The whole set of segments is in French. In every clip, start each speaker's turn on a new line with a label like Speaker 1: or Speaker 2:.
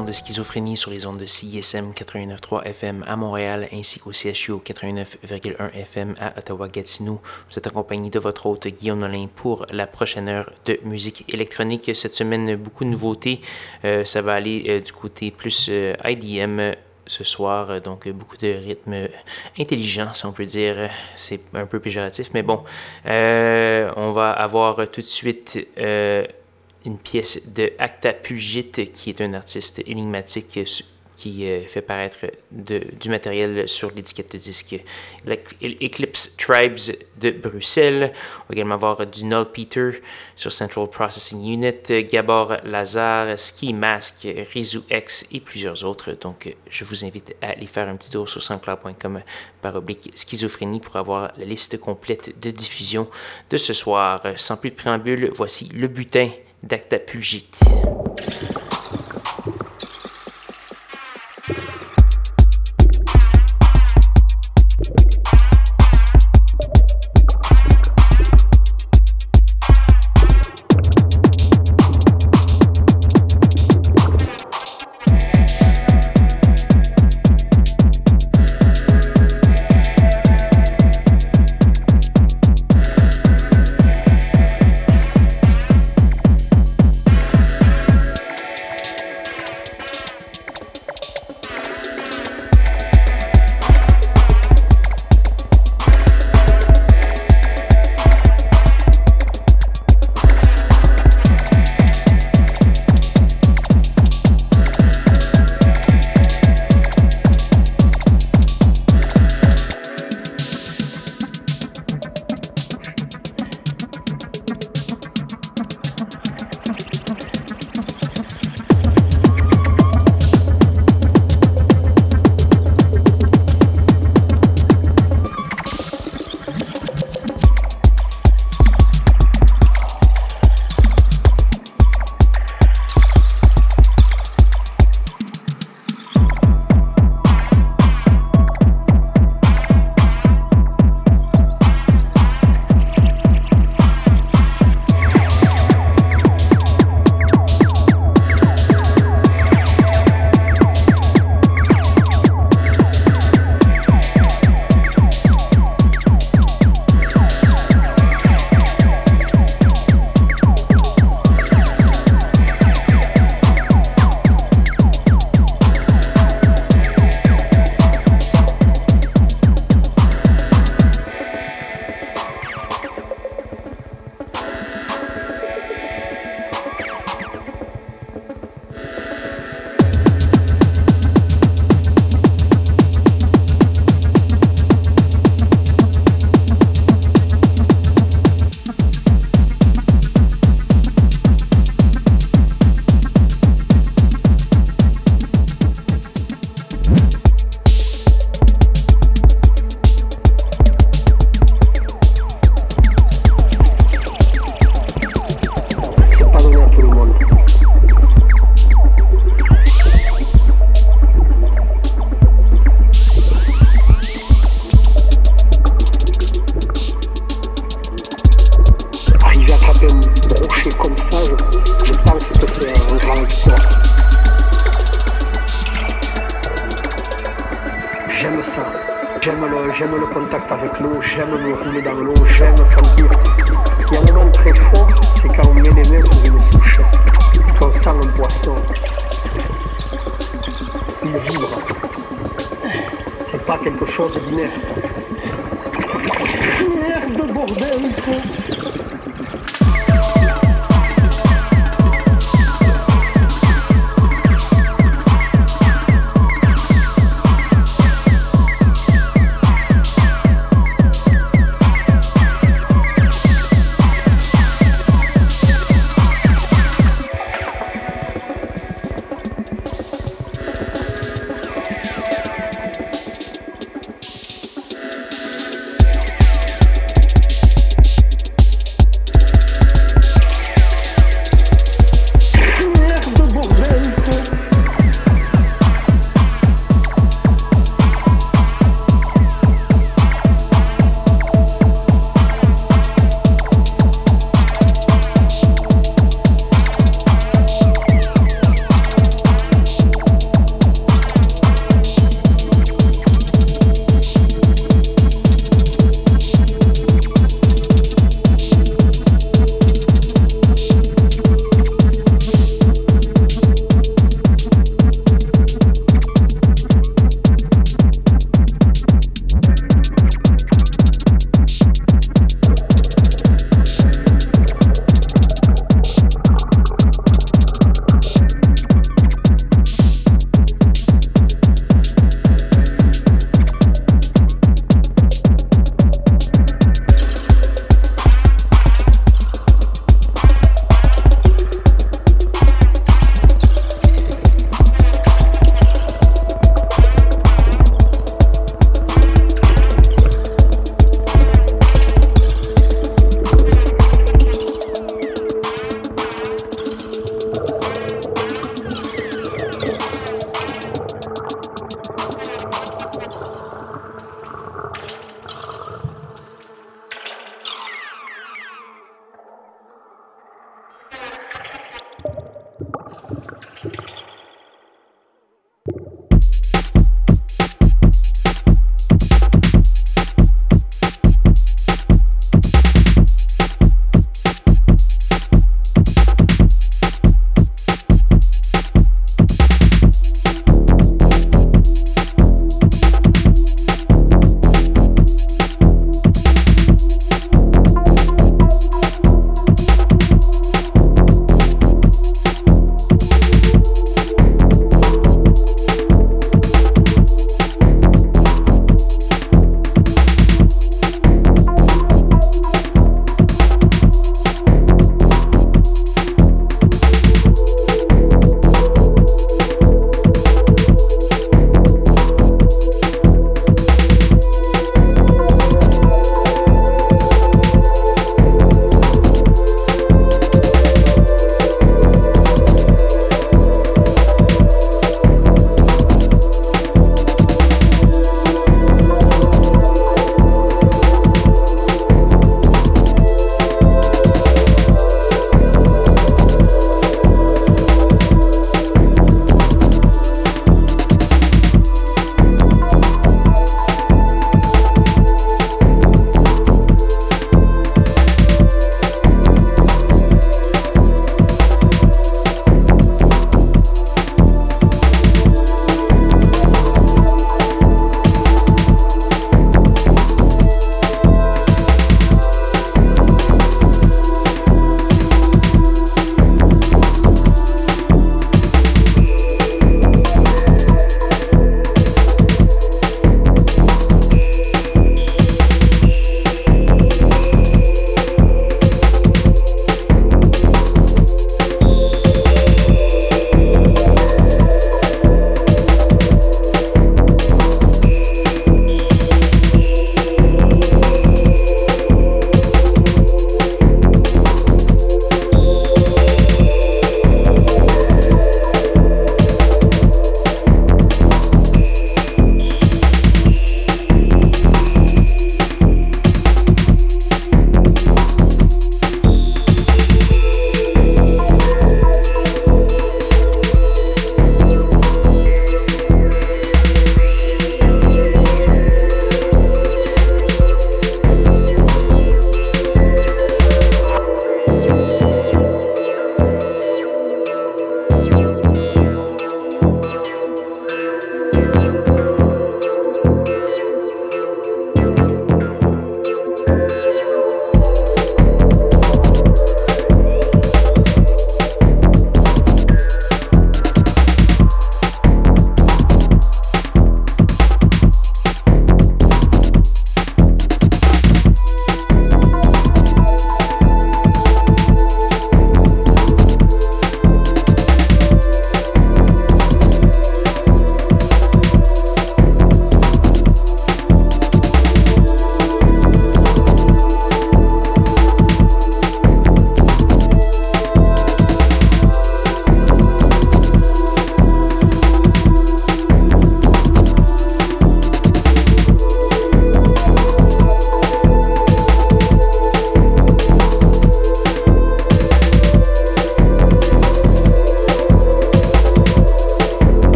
Speaker 1: De Schizophrénie sur les ondes de CISM 89.3 FM à Montréal ainsi qu'au CHU 89.1 FM à Ottawa-Gatineau. Vous êtes accompagné de votre hôte Guillaume Nolin pour la prochaine heure de musique électronique. Cette semaine, beaucoup de nouveautés. Euh, ça va aller euh, du côté plus euh, IDM ce soir, donc beaucoup de rythmes intelligents, si on peut dire. C'est un peu péjoratif, mais bon. on va avoir tout de suite une pièce de Acta Pulgite, qui est un artiste énigmatique qui euh, fait paraître du matériel sur l'étiquette de disque. Eclipse Tribes de Bruxelles. On va également avoir du Null Peter sur Central Processing Unit, Gabor Lazar, Ski Mask, Rizu X et plusieurs autres. Donc, je vous invite à aller faire un petit tour sur sanscloud.com par oblique schizophrénie pour avoir la liste complète de diffusion de ce soir. Sans plus de préambule, voici le butin d'actapulgite.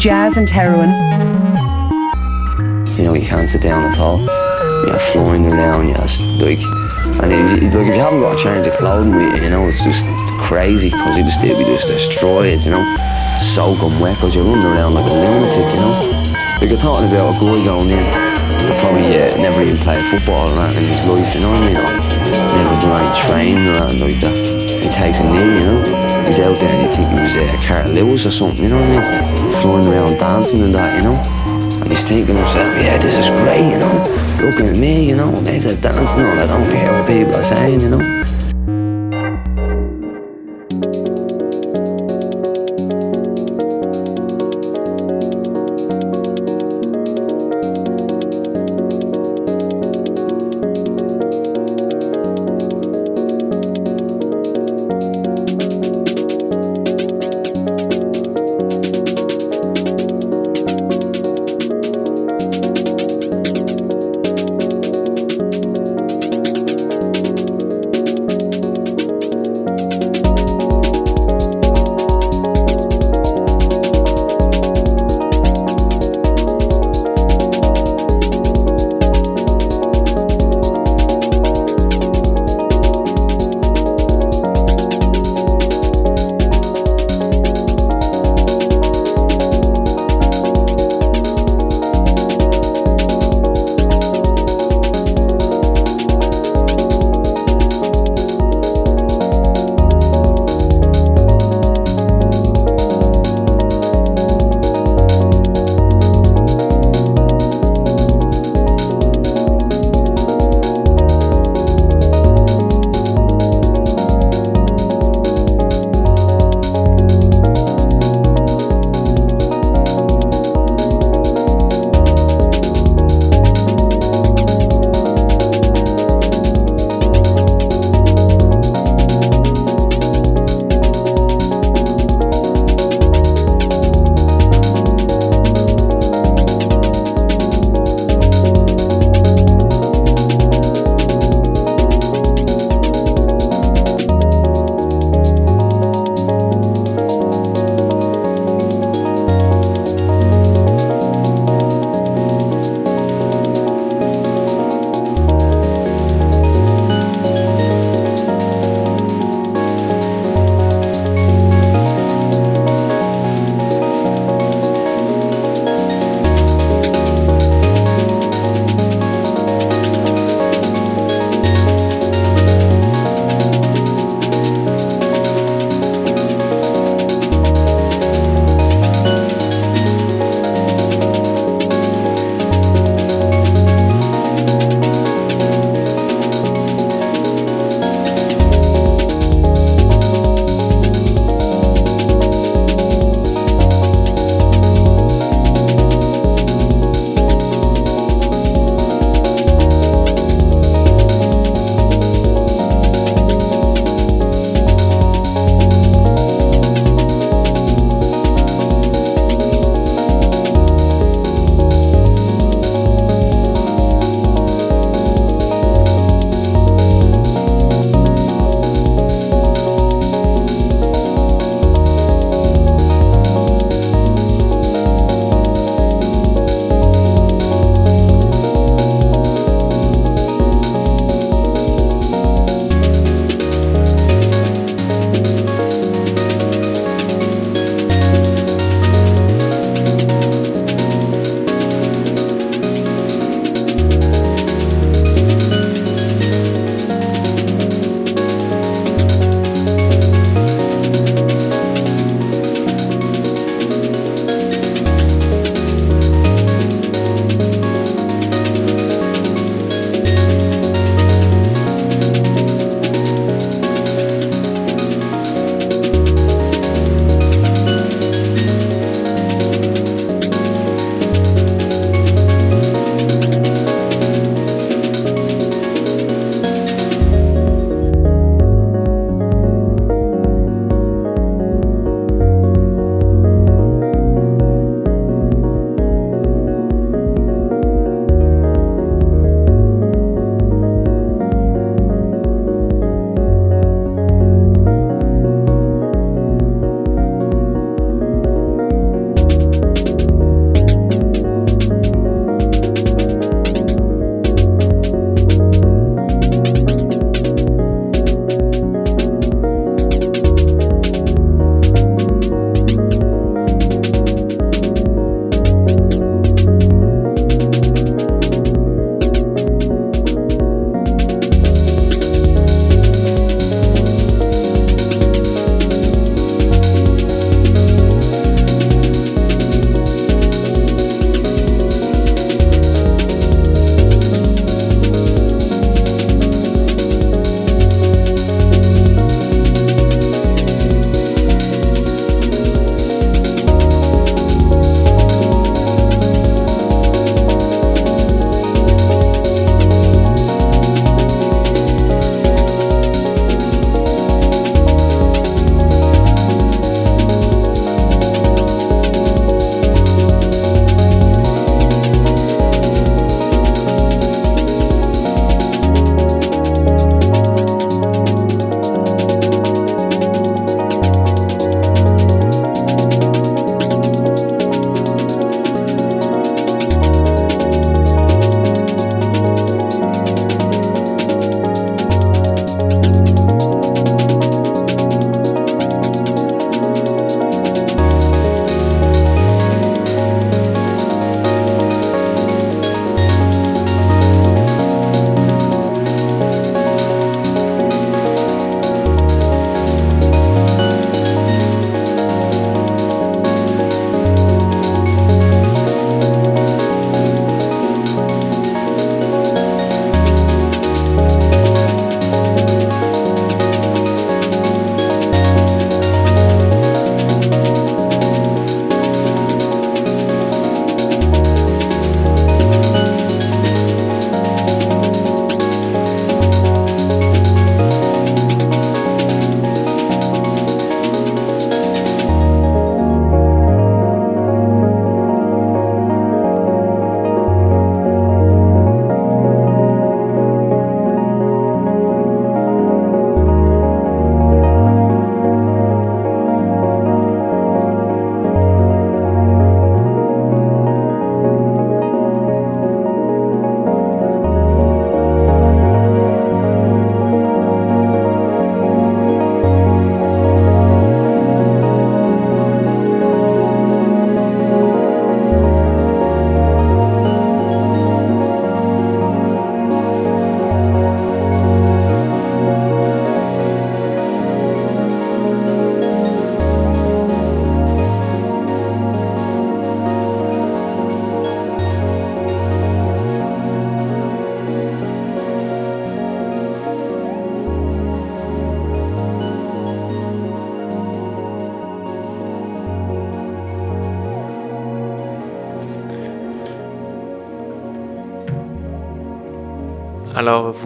Speaker 2: Jazz and heroin.
Speaker 3: You know, you can't sit down at all. You're flying around, you're just, like, and if, like, if you haven't got a change of clothing you, know, it's just crazy because you just, you just destroy it, you know. Soak them wet because you're running around like a lunatic, you know. Like you're talking about a guy going in, who probably uh, never even played football or that in his life, you know what I mean? Never done any training or anything like that. He takes a knee, you know. He's out there and you think he was uh, Carl Lewis or something, you know what I mean? Flying around dancing and that, you know. And he's thinking to himself, yeah, this is great, you know. Looking at me, you know, they're dancing all, I don't care what people are saying, you know.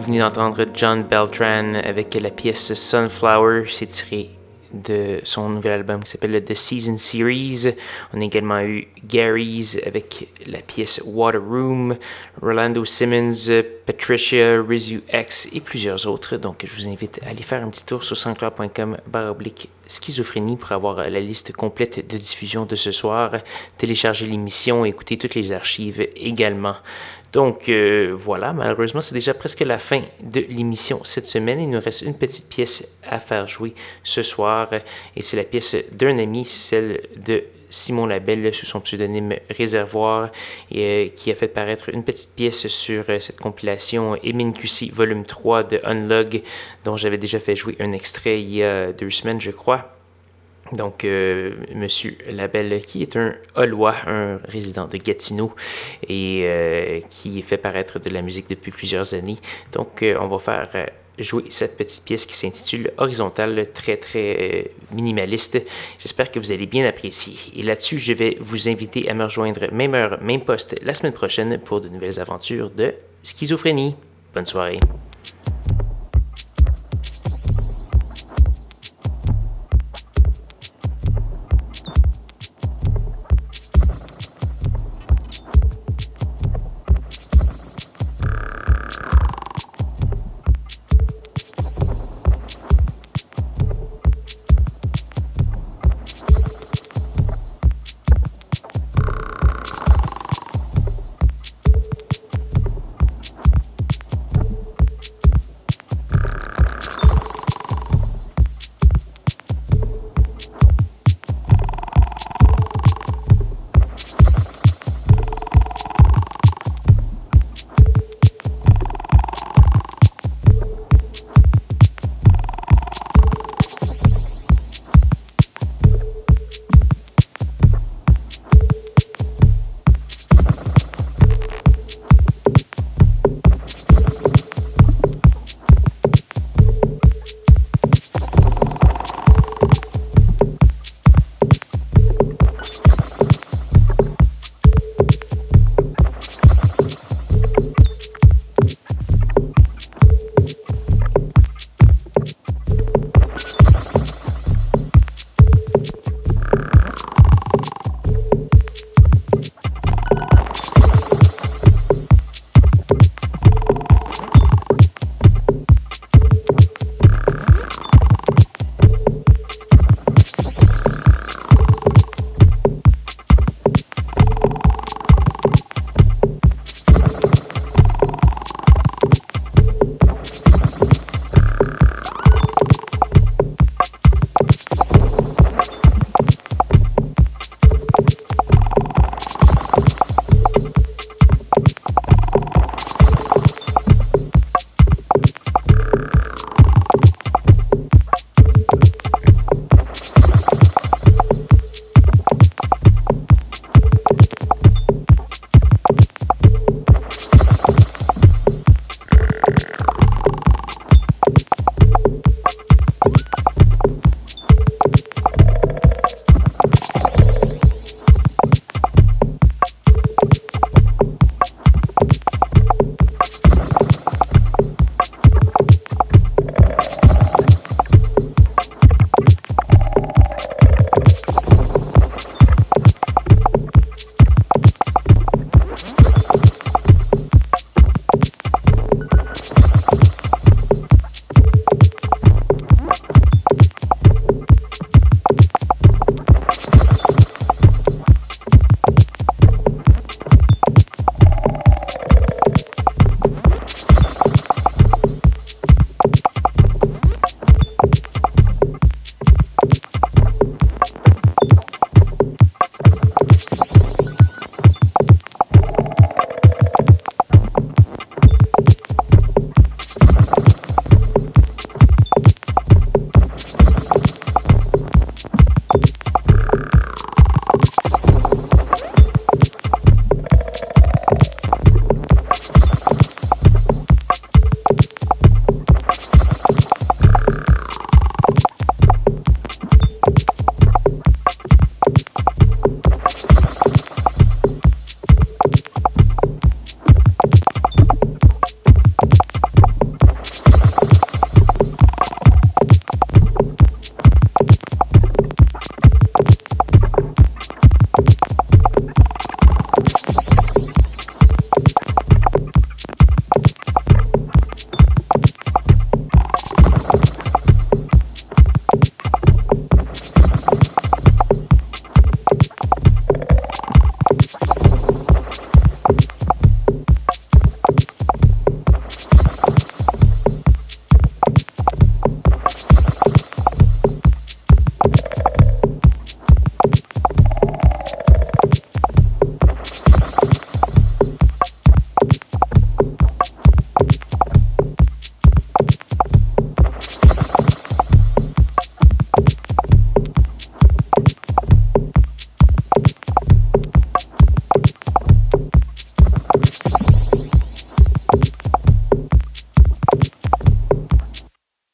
Speaker 1: Venez d'entendre John Beltran avec la pièce Sunflower. C'est tiré de son nouvel album qui s'appelle The Season Series. On a également eu Gary's avec la pièce Water Room, Rolando Simmons, Patricia, Rizu X et plusieurs autres. Donc je vous invite à aller faire un petit tour sur sanscloud.com baroblique schizophrénie pour avoir la liste complète de diffusion de ce soir, télécharger l'émission, écouter toutes les archives également. Donc euh, voilà, malheureusement, c'est déjà presque la fin de l'émission cette semaine. Il nous reste une petite pièce à faire jouer ce soir et c'est la pièce d'un ami, celle de Simon Labelle sous son pseudonyme Réservoir euh, qui a fait paraître une petite pièce sur euh, cette compilation Emin QC volume 3 de Unlog dont j'avais déjà fait jouer un extrait il y a deux semaines je crois. Donc, euh, Monsieur Labelle, qui est un Holois, un résident de Gatineau et euh, qui fait paraître de la musique depuis plusieurs années. Donc, euh, on va faire jouer cette petite pièce qui s'intitule Horizontale, très très minimaliste. J'espère que vous allez bien apprécier. Et là-dessus, je vais vous inviter à me rejoindre même heure, même poste la semaine prochaine pour de nouvelles aventures de schizophrénie. Bonne soirée.